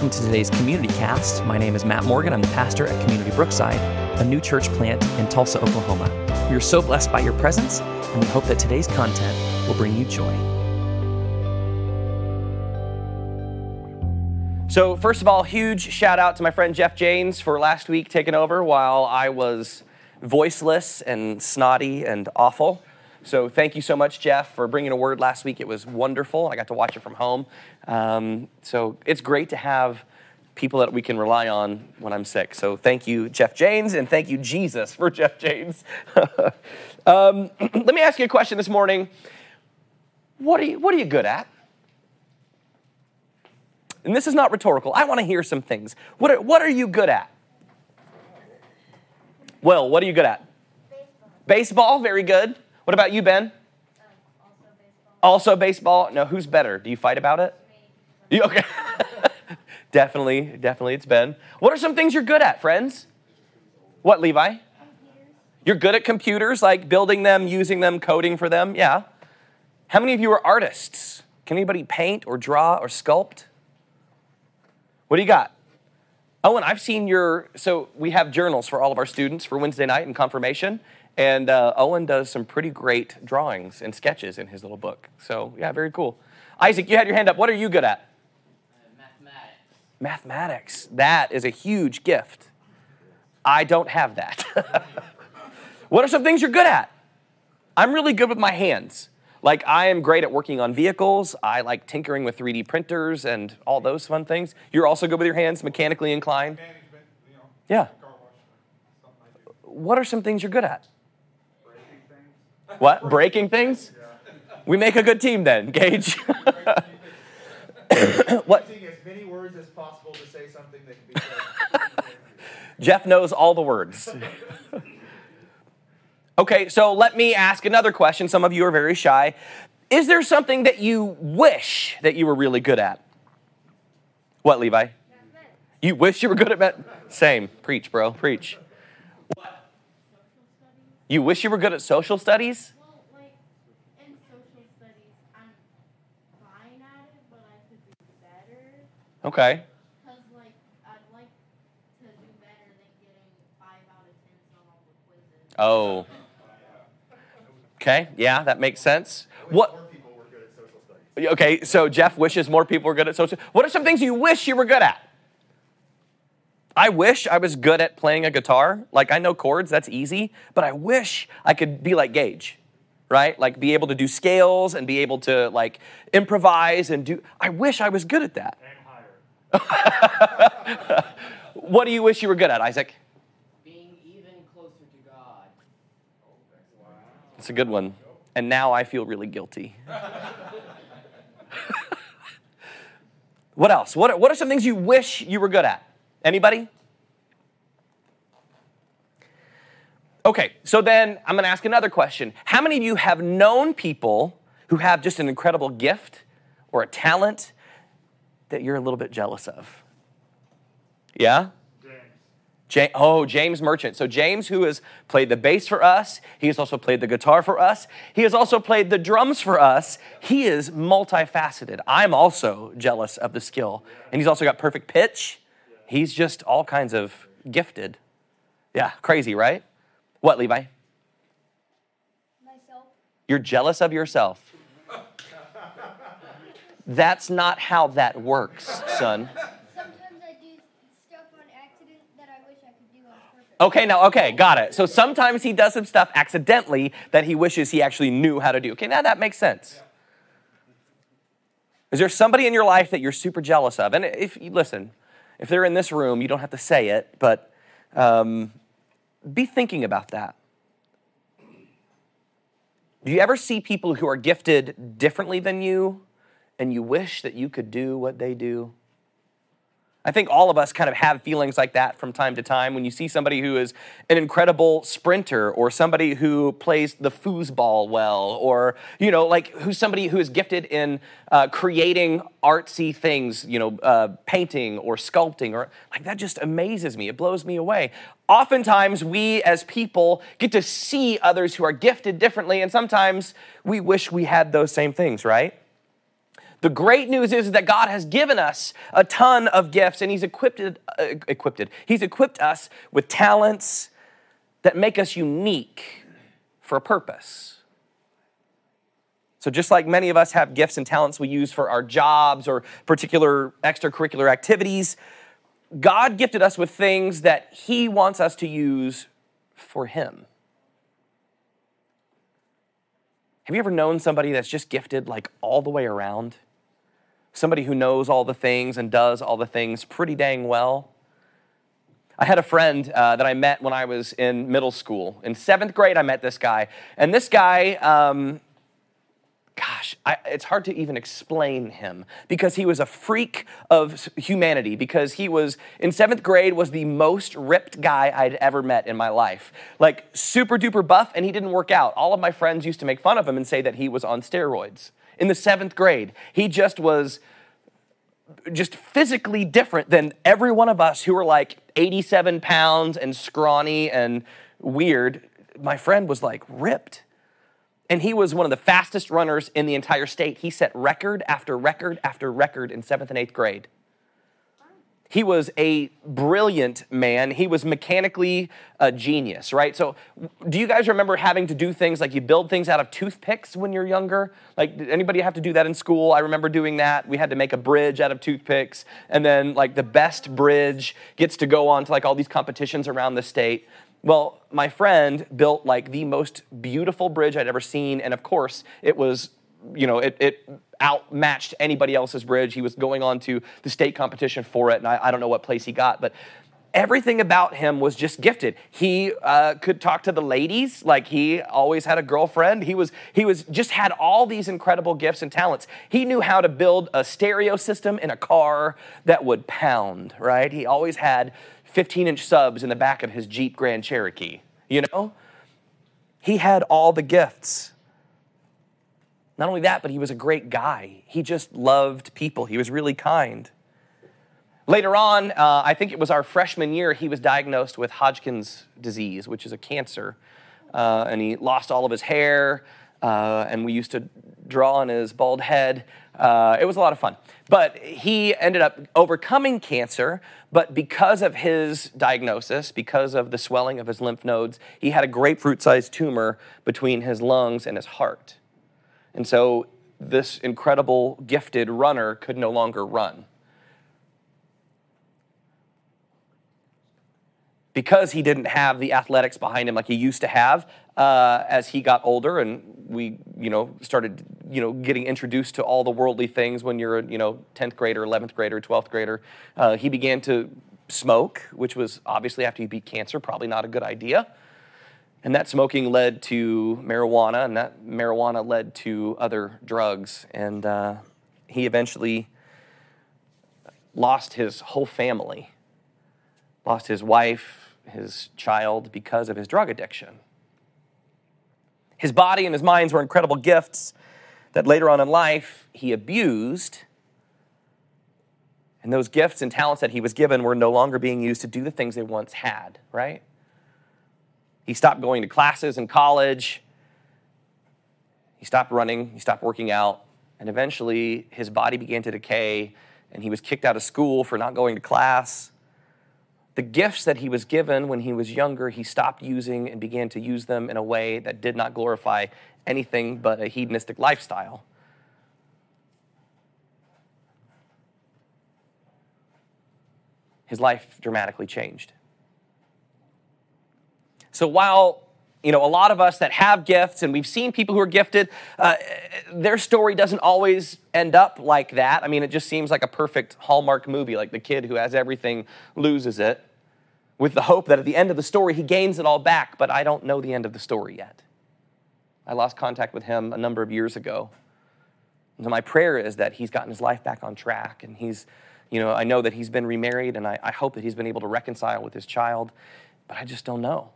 welcome to today's Community Cast. My name is Matt Morgan. I'm the pastor at Community Brookside, a new church plant in Tulsa, Oklahoma. We are so blessed by your presence, and we hope that today's content will bring you joy. So, first of all, huge shout out to my friend Jeff Janes for last week taking over while I was voiceless and snotty and awful. So thank you so much, Jeff, for bringing a word last week. It was wonderful. I got to watch it from home. Um, so it's great to have people that we can rely on when I'm sick. So thank you, Jeff Janes, and thank you, Jesus, for Jeff Janes. um, let me ask you a question this morning. What are you, what are you good at? And this is not rhetorical. I want to hear some things. What are, what are you good at? Well, what are you good at? Baseball. Baseball, very good. What about you, Ben? Um, also baseball. Also baseball. No, who's better? Do you fight about it? Me. You, okay. definitely, definitely, it's Ben. What are some things you're good at, friends? What, Levi? You're good at computers, like building them, using them, coding for them. Yeah. How many of you are artists? Can anybody paint or draw or sculpt? What do you got? Oh, and I've seen your. So we have journals for all of our students for Wednesday night and confirmation. And uh, Owen does some pretty great drawings and sketches in his little book. So, yeah, very cool. Isaac, you had your hand up. What are you good at? Uh, mathematics. Mathematics. That is a huge gift. I don't have that. what are some things you're good at? I'm really good with my hands. Like, I am great at working on vehicles. I like tinkering with 3D printers and all those fun things. You're also good with your hands, mechanically inclined? Yeah. What are some things you're good at? What? Breaking things? We make a good team then, Gage. what? Using as many words as possible to say something that can be said. Jeff knows all the words. okay, so let me ask another question. Some of you are very shy. Is there something that you wish that you were really good at? What, Levi? You wish you were good at math? Same. Preach, bro. Preach. You wish you were good at social studies? Well, like in social studies, I'm fine at it, but I could do better. Okay. Because, like, I'd like to do better than getting 5 out of 10 on all the quizzes. Oh. Okay, yeah, that makes sense. What? Okay, so Jeff wishes more people were good at social. What are some things you wish you were good at? I wish I was good at playing a guitar. Like, I know chords, that's easy, but I wish I could be like Gage, right? Like, be able to do scales and be able to, like, improvise and do. I wish I was good at that. what do you wish you were good at, Isaac? Being even closer to God. That's a good one. And now I feel really guilty. what else? What, what are some things you wish you were good at? Anybody? Okay, so then I'm going to ask another question. How many of you have known people who have just an incredible gift or a talent that you're a little bit jealous of? Yeah? James. oh, James Merchant. So, James, who has played the bass for us, he has also played the guitar for us, he has also played the drums for us. He is multifaceted. I'm also jealous of the skill. And he's also got perfect pitch He's just all kinds of gifted. Yeah, crazy, right? What, Levi? Myself. You're jealous of yourself. That's not how that works, son. Sometimes I do stuff on accident that I wish I could do on purpose. Okay, now, okay, got it. So sometimes he does some stuff accidentally that he wishes he actually knew how to do. Okay, now that makes sense. Is there somebody in your life that you're super jealous of? And if you listen, if they're in this room, you don't have to say it, but um, be thinking about that. Do you ever see people who are gifted differently than you and you wish that you could do what they do? I think all of us kind of have feelings like that from time to time when you see somebody who is an incredible sprinter or somebody who plays the foosball well or, you know, like who's somebody who is gifted in uh, creating artsy things, you know, uh, painting or sculpting or like that just amazes me. It blows me away. Oftentimes we as people get to see others who are gifted differently and sometimes we wish we had those same things, right? The great news is that God has given us a ton of gifts and he's equipped uh, equipped he's equipped us with talents that make us unique for a purpose. So, just like many of us have gifts and talents we use for our jobs or particular extracurricular activities, God gifted us with things that He wants us to use for Him. Have you ever known somebody that's just gifted like all the way around? Somebody who knows all the things and does all the things pretty dang well? I had a friend uh, that I met when I was in middle school. In seventh grade, I met this guy. And this guy, um, gosh, I, it's hard to even explain him because he was a freak of humanity. Because he was in seventh grade was the most ripped guy I'd ever met in my life, like super duper buff, and he didn't work out. All of my friends used to make fun of him and say that he was on steroids. In the seventh grade, he just was just physically different than every one of us who were like 87 pounds and scrawny and weird. My friend was like ripped. And he was one of the fastest runners in the entire state. He set record after record after record in seventh and eighth grade. He was a brilliant man. He was mechanically a genius, right? So, do you guys remember having to do things like you build things out of toothpicks when you're younger? Like, did anybody have to do that in school? I remember doing that. We had to make a bridge out of toothpicks, and then like the best bridge gets to go on to like all these competitions around the state. Well, my friend built like the most beautiful bridge I'd ever seen, and of course, it was you know, it, it outmatched anybody else's bridge. He was going on to the state competition for it, and I, I don't know what place he got, but everything about him was just gifted. He uh, could talk to the ladies, like he always had a girlfriend. He was he was just had all these incredible gifts and talents. He knew how to build a stereo system in a car that would pound. Right? He always had 15 inch subs in the back of his Jeep Grand Cherokee. You know, he had all the gifts. Not only that, but he was a great guy. He just loved people, he was really kind. Later on, uh, I think it was our freshman year, he was diagnosed with Hodgkin's disease, which is a cancer. Uh, and he lost all of his hair, uh, and we used to draw on his bald head. Uh, it was a lot of fun. But he ended up overcoming cancer, but because of his diagnosis, because of the swelling of his lymph nodes, he had a grapefruit sized tumor between his lungs and his heart. And so this incredible, gifted runner could no longer run. Because he didn't have the athletics behind him like he used to have, uh, as he got older and we, you know, started, you know, getting introduced to all the worldly things when you're, you know, 10th grader, 11th grader, 12th grader, uh, he began to smoke, which was obviously after you beat cancer, probably not a good idea. And that smoking led to marijuana, and that marijuana led to other drugs. And uh, he eventually lost his whole family, lost his wife, his child because of his drug addiction. His body and his minds were incredible gifts that later on in life he abused. And those gifts and talents that he was given were no longer being used to do the things they once had, right? He stopped going to classes in college. He stopped running. He stopped working out. And eventually, his body began to decay, and he was kicked out of school for not going to class. The gifts that he was given when he was younger, he stopped using and began to use them in a way that did not glorify anything but a hedonistic lifestyle. His life dramatically changed. So while you know, a lot of us that have gifts, and we've seen people who are gifted, uh, their story doesn't always end up like that. I mean, it just seems like a perfect Hallmark movie, like the kid who has everything loses it, with the hope that at the end of the story he gains it all back, but I don't know the end of the story yet. I lost contact with him a number of years ago. And so my prayer is that he's gotten his life back on track, and he's, you know, I know that he's been remarried, and I, I hope that he's been able to reconcile with his child, but I just don't know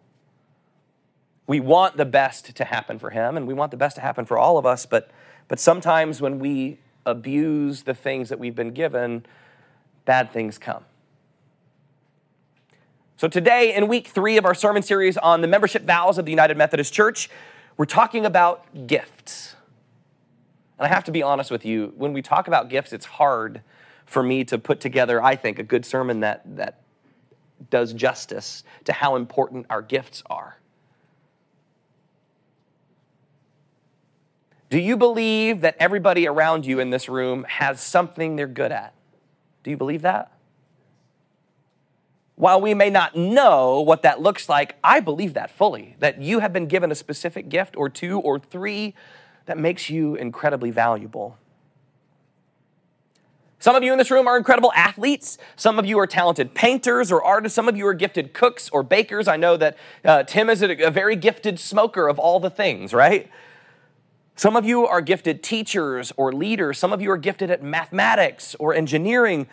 we want the best to happen for him and we want the best to happen for all of us but but sometimes when we abuse the things that we've been given bad things come so today in week 3 of our sermon series on the membership vows of the United Methodist Church we're talking about gifts And I have to be honest with you, when we talk about gifts, it's hard for me to put together, I think, a good sermon that, that does justice to how important our gifts are. Do you believe that everybody around you in this room has something they're good at? Do you believe that? While we may not know what that looks like, I believe that fully that you have been given a specific gift or two or three that makes you incredibly valuable. Some of you in this room are incredible athletes. Some of you are talented painters or artists. Some of you are gifted cooks or bakers. I know that uh, Tim is a, a very gifted smoker of all the things, right? Some of you are gifted teachers or leaders. Some of you are gifted at mathematics or engineering.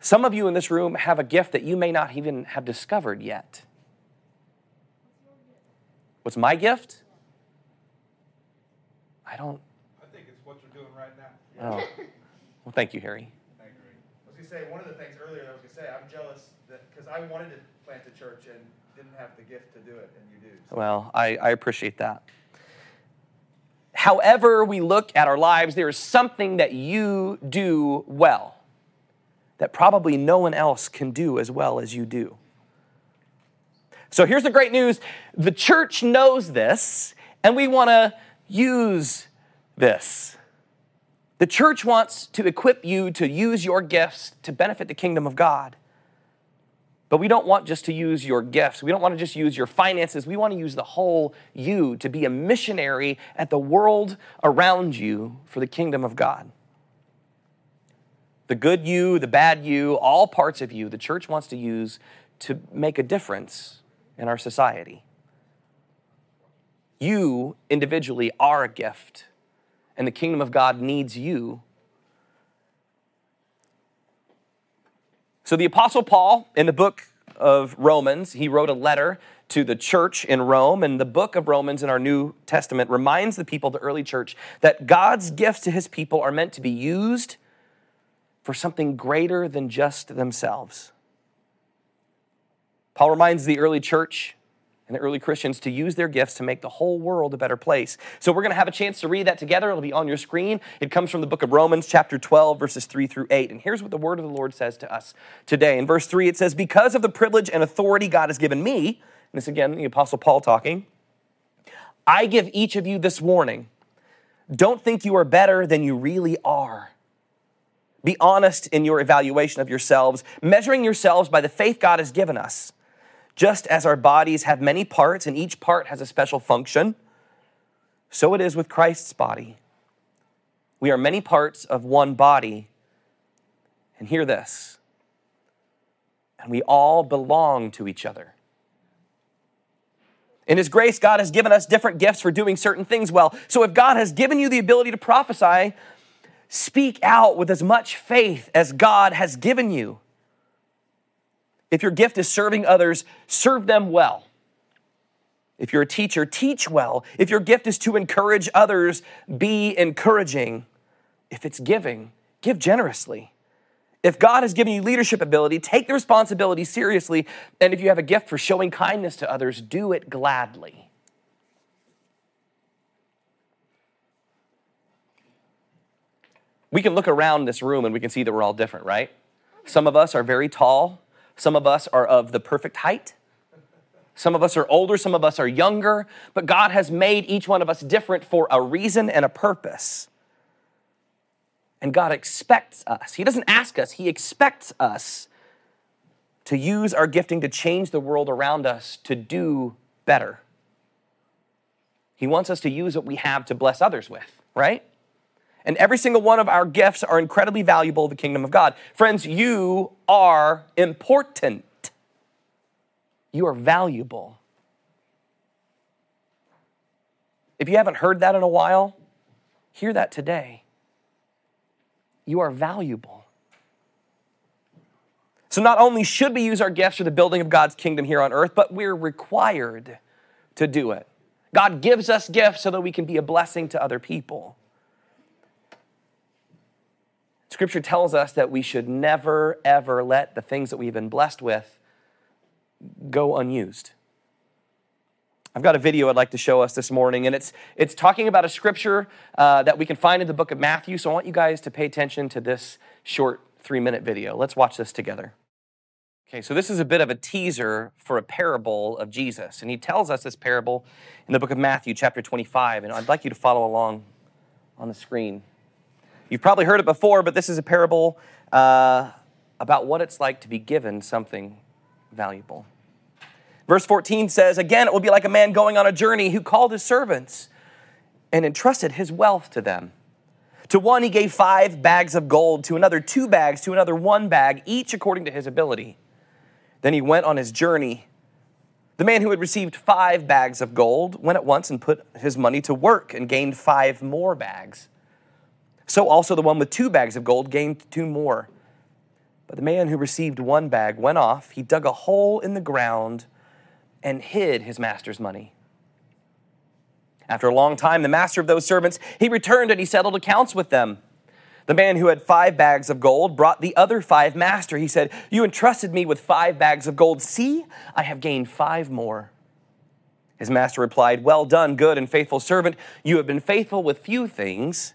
Some of you in this room have a gift that you may not even have discovered yet. What's my gift? I don't. I think it's what you're doing right now. Oh. Well, thank you, Harry. I agree. I was gonna say, one of the things earlier I was gonna say, I'm jealous that, because I wanted to plant a church and didn't have the gift to do it, and you do. So Well, I, I appreciate that. However, we look at our lives, there is something that you do well that probably no one else can do as well as you do. So here's the great news the church knows this, and we want to use this. The church wants to equip you to use your gifts to benefit the kingdom of God. But we don't want just to use your gifts. We don't want to just use your finances. We want to use the whole you to be a missionary at the world around you for the kingdom of God. The good you, the bad you, all parts of you, the church wants to use to make a difference in our society. You individually are a gift, and the kingdom of God needs you So the Apostle Paul, in the book of Romans, he wrote a letter to the church in Rome, and the book of Romans in our New Testament reminds the people the early church that God's gifts to his people are meant to be used for something greater than just themselves. Paul reminds the early church and the early Christians to use their gifts to make the whole world a better place. So we're going to have a chance to read that together. It'll be on your screen. It comes from the book of Romans, chapter 12, verses 3 through 8. And here's what the word of the Lord says to us today. In verse 3, it says, Because of the privilege and authority God has given me, and this again, the Apostle Paul talking, I give each of you this warning. Don't think you are better than you really are. Be honest in your evaluation of yourselves, measuring yourselves by the faith God has given us. Just as our bodies have many parts and each part has a special function, so it is with Christ's body. We are many parts of one body. And hear this and we all belong to each other. In His grace, God has given us different gifts for doing certain things well. So if God has given you the ability to prophesy, speak out with as much faith as God has given you. If your gift is serving others, serve them well. If you're a teacher, teach well. If your gift is to encourage others, be encouraging. If it's giving, give generously. If God has given you leadership ability, take the responsibility seriously. And if you have a gift for showing kindness to others, do it gladly. We can look around this room and we can see that we're all different, right? Some of us are very tall, some of us are of the perfect height. Some of us are older, some of us are younger, but God has made each one of us different for a reason and a purpose. And God expects us. He doesn't ask us, He expects us to use our gifting to change the world around us to do better. He wants us to use what we have to bless others with, right? And every single one of our gifts are incredibly valuable to the kingdom of God. Friends, you are important. You are valuable. If you haven't heard that in a while, hear that today. You are valuable. So, not only should we use our gifts for the building of God's kingdom here on earth, but we're required to do it. God gives us gifts so that we can be a blessing to other people. Scripture tells us that we should never, ever let the things that we've been blessed with go unused. I've got a video I'd like to show us this morning, and it's, it's talking about a scripture uh, that we can find in the book of Matthew. So I want you guys to pay attention to this short three minute video. Let's watch this together. Okay, so this is a bit of a teaser for a parable of Jesus. And he tells us this parable in the book of Matthew, chapter 25. And I'd like you to follow along on the screen. You've probably heard it before, but this is a parable uh, about what it's like to be given something valuable. Verse 14 says, Again, it will be like a man going on a journey who called his servants and entrusted his wealth to them. To one, he gave five bags of gold, to another, two bags, to another, one bag, each according to his ability. Then he went on his journey. The man who had received five bags of gold went at once and put his money to work and gained five more bags. So also the one with two bags of gold gained two more. But the man who received one bag went off, he dug a hole in the ground and hid his master's money. After a long time, the master of those servants, he returned and he settled accounts with them. The man who had five bags of gold brought the other five master. He said, You entrusted me with five bags of gold. See, I have gained five more. His master replied, Well done, good and faithful servant. You have been faithful with few things.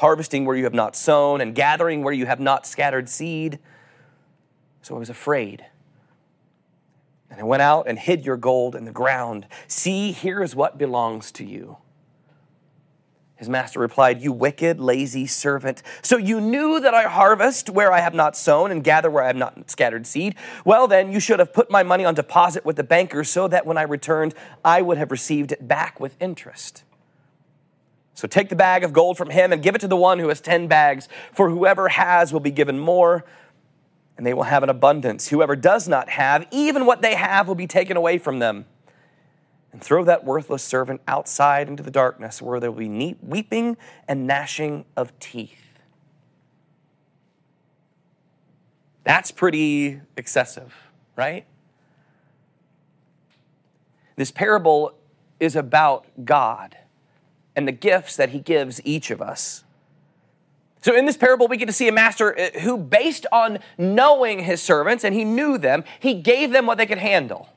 harvesting where you have not sown and gathering where you have not scattered seed. So I was afraid. And I went out and hid your gold in the ground. See, here is what belongs to you. His master replied, You wicked, lazy servant. So you knew that I harvest where I have not sown and gather where I have not scattered seed? Well, then you should have put my money on deposit with the banker so that when I returned, I would have received it back with interest. So take the bag of gold from him and give it to the one who has 10 bags, for whoever has will be given more, and they will have an abundance. Whoever does not have, even what they have will be taken away from them and throw that worthless servant outside into the darkness where there will be weeping and gnashing of teeth. That's pretty excessive, right? This parable is about God and the gifts that He gives each of us. So, in this parable, we get to see a master uh, who, based on knowing his servants, and he knew them, he gave them what they could handle.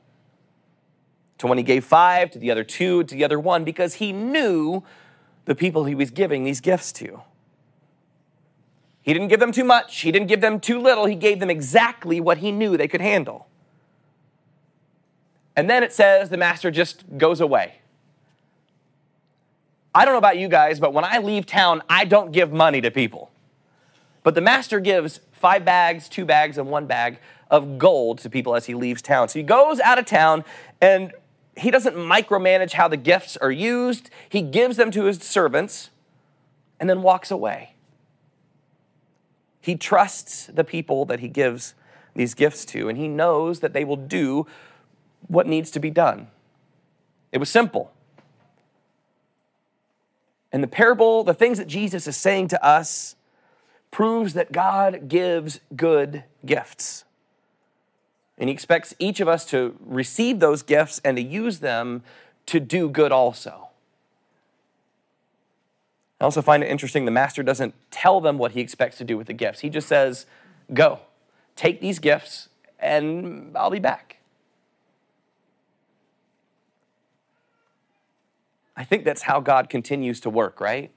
To one he gave five, to the other two, to the other one, because he knew the people he was giving these gifts to. He didn't give them too much, he didn't give them too little, he gave them exactly what he knew they could handle. And then it says the master just goes away. I don't know about you guys, but when I leave town, I don't give money to people. But the master gives five bags, two bags, and one bag of gold to people as he leaves town. So he goes out of town and he doesn't micromanage how the gifts are used. He gives them to his servants and then walks away. He trusts the people that he gives these gifts to, and he knows that they will do what needs to be done. It was simple. And the parable, the things that Jesus is saying to us, proves that God gives good gifts. And he expects each of us to receive those gifts and to use them to do good also. I also find it interesting the master doesn't tell them what he expects to do with the gifts. He just says, Go, take these gifts, and I'll be back. I think that's how God continues to work, right?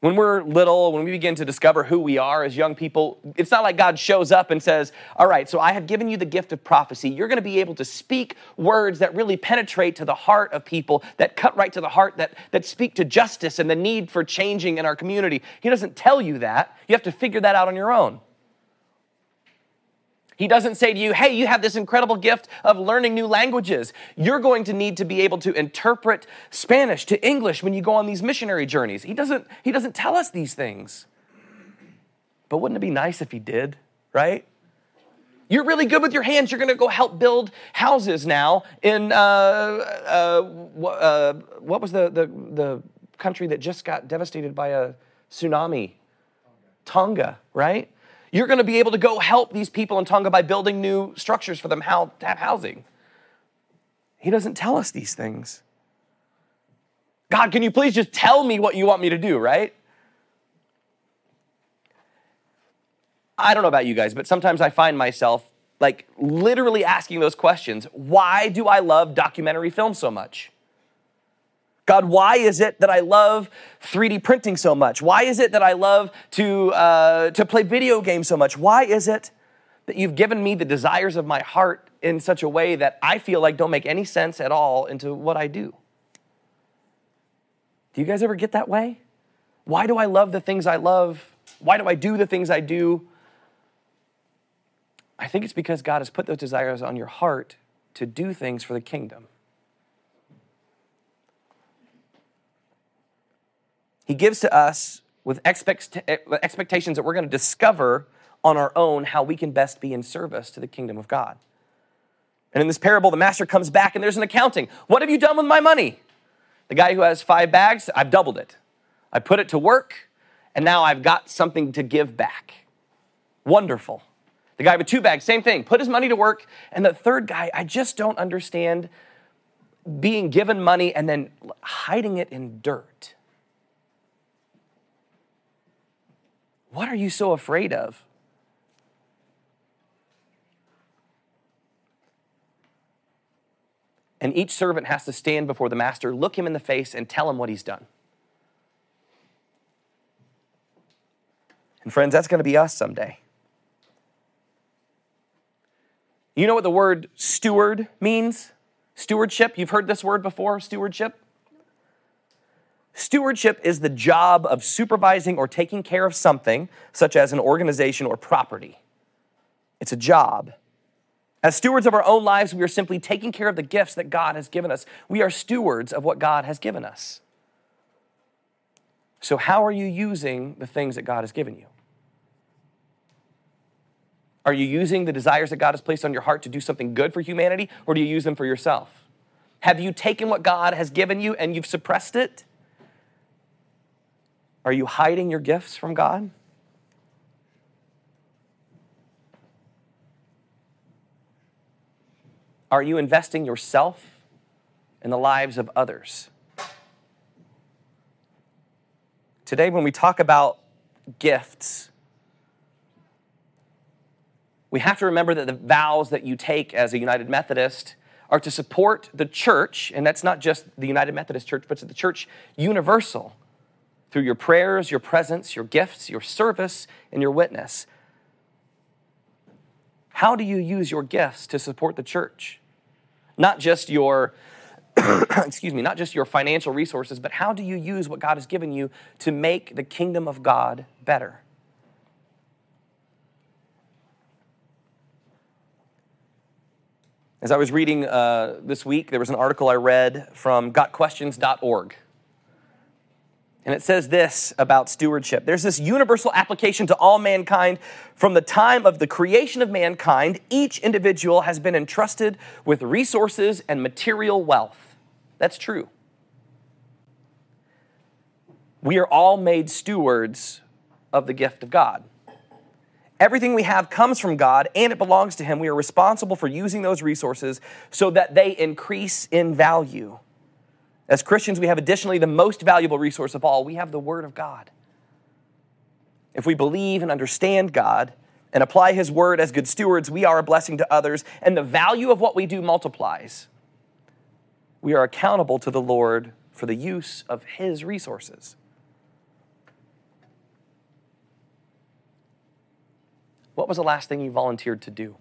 When we're little, when we begin to discover who we are as young people, it's not like God shows up and says, All right, so I have given you the gift of prophecy. You're going to be able to speak words that really penetrate to the heart of people, that cut right to the heart, that, that speak to justice and the need for changing in our community. He doesn't tell you that. You have to figure that out on your own. He doesn't say to you, hey, you have this incredible gift of learning new languages. You're going to need to be able to interpret Spanish to English when you go on these missionary journeys. He doesn't, he doesn't tell us these things. But wouldn't it be nice if he did, right? You're really good with your hands. You're going to go help build houses now in uh, uh, uh, what was the, the, the country that just got devastated by a tsunami? Tonga, right? You're going to be able to go help these people in Tonga by building new structures for them how, to have housing. He doesn't tell us these things. God, can you please just tell me what you want me to do, right? I don't know about you guys, but sometimes I find myself like literally asking those questions. Why do I love documentary film so much? God, why is it that I love 3D printing so much? Why is it that I love to, uh, to play video games so much? Why is it that you've given me the desires of my heart in such a way that I feel like don't make any sense at all into what I do? Do you guys ever get that way? Why do I love the things I love? Why do I do the things I do? I think it's because God has put those desires on your heart to do things for the kingdom. He gives to us with expect- expectations that we're going to discover on our own how we can best be in service to the kingdom of God. And in this parable, the master comes back and there's an accounting. What have you done with my money? The guy who has five bags, I've doubled it. I put it to work, and now I've got something to give back. Wonderful. The guy with two bags, same thing, put his money to work. And the third guy, I just don't understand being given money and then hiding it in dirt. What are you so afraid of? And each servant has to stand before the master, look him in the face, and tell him what he's done. And friends, that's going to be us someday. You know what the word steward means? Stewardship. You've heard this word before, stewardship? Stewardship is the job of supervising or taking care of something, such as an organization or property. It's a job. As stewards of our own lives, we are simply taking care of the gifts that God has given us. We are stewards of what God has given us. So, how are you using the things that God has given you? Are you using the desires that God has placed on your heart to do something good for humanity, or do you use them for yourself? Have you taken what God has given you and you've suppressed it? Are you hiding your gifts from God? Are you investing yourself in the lives of others? Today, when we talk about gifts, we have to remember that the vows that you take as a United Methodist are to support the church, and that's not just the United Methodist Church, but the church universal through your prayers, your presence, your gifts, your service, and your witness. How do you use your gifts to support the church? Not just your excuse me, not just your financial resources, but how do you use what God has given you to make the kingdom of God better? As I was reading uh, this week, there was an article I read from gotquestions.org. And it says this about stewardship there's this universal application to all mankind. From the time of the creation of mankind, each individual has been entrusted with resources and material wealth. That's true. We are all made stewards of the gift of God. Everything we have comes from God and it belongs to Him. We are responsible for using those resources so that they increase in value. As Christians, we have additionally the most valuable resource of all we have the Word of God. If we believe and understand God and apply His Word as good stewards, we are a blessing to others, and the value of what we do multiplies. We are accountable to the Lord for the use of His resources. What was the last thing you volunteered to do?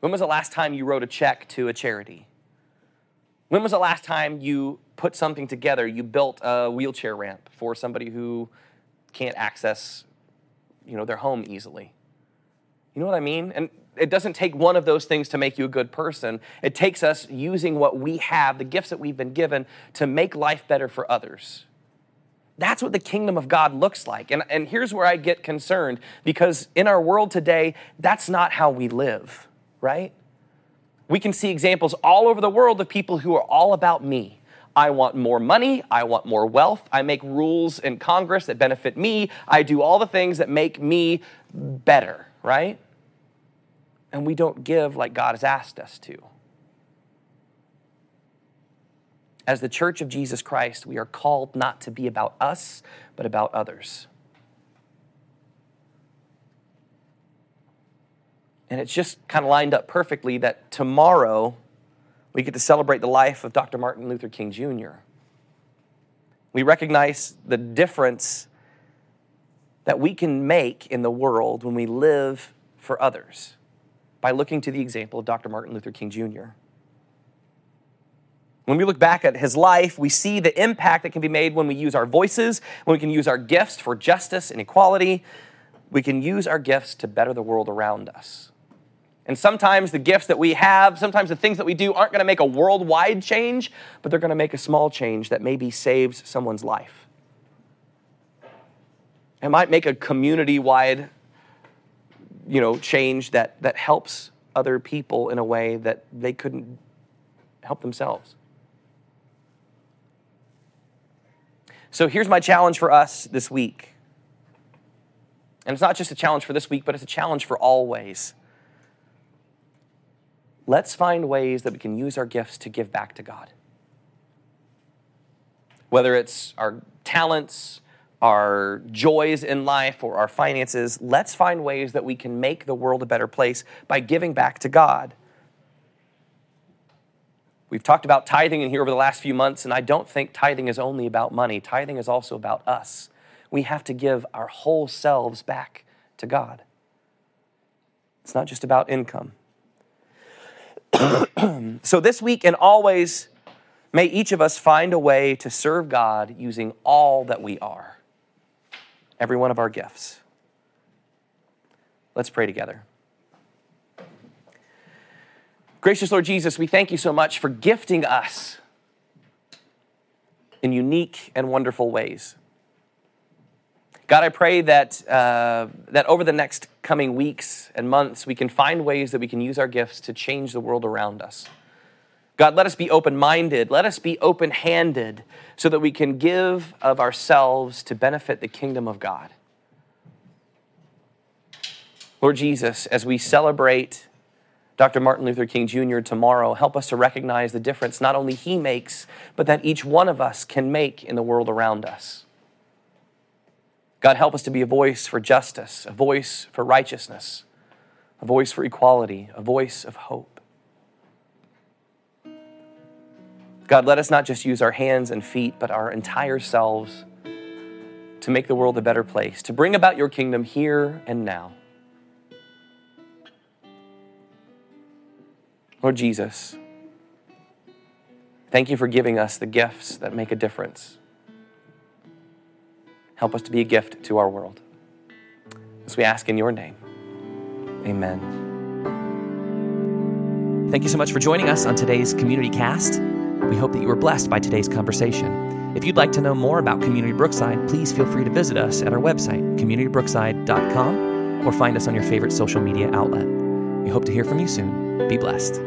When was the last time you wrote a check to a charity? When was the last time you put something together? You built a wheelchair ramp for somebody who can't access, you know, their home easily. You know what I mean? And it doesn't take one of those things to make you a good person. It takes us using what we have, the gifts that we've been given, to make life better for others. That's what the kingdom of God looks like. And, and here's where I get concerned because in our world today, that's not how we live, right? We can see examples all over the world of people who are all about me. I want more money. I want more wealth. I make rules in Congress that benefit me. I do all the things that make me better, right? And we don't give like God has asked us to. As the church of Jesus Christ, we are called not to be about us, but about others. And it's just kind of lined up perfectly that tomorrow we get to celebrate the life of Dr. Martin Luther King Jr. We recognize the difference that we can make in the world when we live for others by looking to the example of Dr. Martin Luther King Jr. When we look back at his life, we see the impact that can be made when we use our voices, when we can use our gifts for justice and equality. We can use our gifts to better the world around us. And sometimes the gifts that we have, sometimes the things that we do aren't going to make a worldwide change, but they're going to make a small change that maybe saves someone's life. It might make a community wide you know, change that, that helps other people in a way that they couldn't help themselves. So here's my challenge for us this week. And it's not just a challenge for this week, but it's a challenge for always. Let's find ways that we can use our gifts to give back to God. Whether it's our talents, our joys in life, or our finances, let's find ways that we can make the world a better place by giving back to God. We've talked about tithing in here over the last few months, and I don't think tithing is only about money. Tithing is also about us. We have to give our whole selves back to God. It's not just about income. so, this week and always, may each of us find a way to serve God using all that we are, every one of our gifts. Let's pray together. Gracious Lord Jesus, we thank you so much for gifting us in unique and wonderful ways. God, I pray that, uh, that over the next coming weeks and months, we can find ways that we can use our gifts to change the world around us. God, let us be open minded. Let us be open handed so that we can give of ourselves to benefit the kingdom of God. Lord Jesus, as we celebrate Dr. Martin Luther King Jr. tomorrow. Help us to recognize the difference not only he makes, but that each one of us can make in the world around us. God, help us to be a voice for justice, a voice for righteousness, a voice for equality, a voice of hope. God, let us not just use our hands and feet, but our entire selves to make the world a better place, to bring about your kingdom here and now. Lord Jesus, thank you for giving us the gifts that make a difference. Help us to be a gift to our world. As we ask in your name, amen. Thank you so much for joining us on today's Community Cast. We hope that you were blessed by today's conversation. If you'd like to know more about Community Brookside, please feel free to visit us at our website, communitybrookside.com, or find us on your favorite social media outlet. We hope to hear from you soon. Be blessed.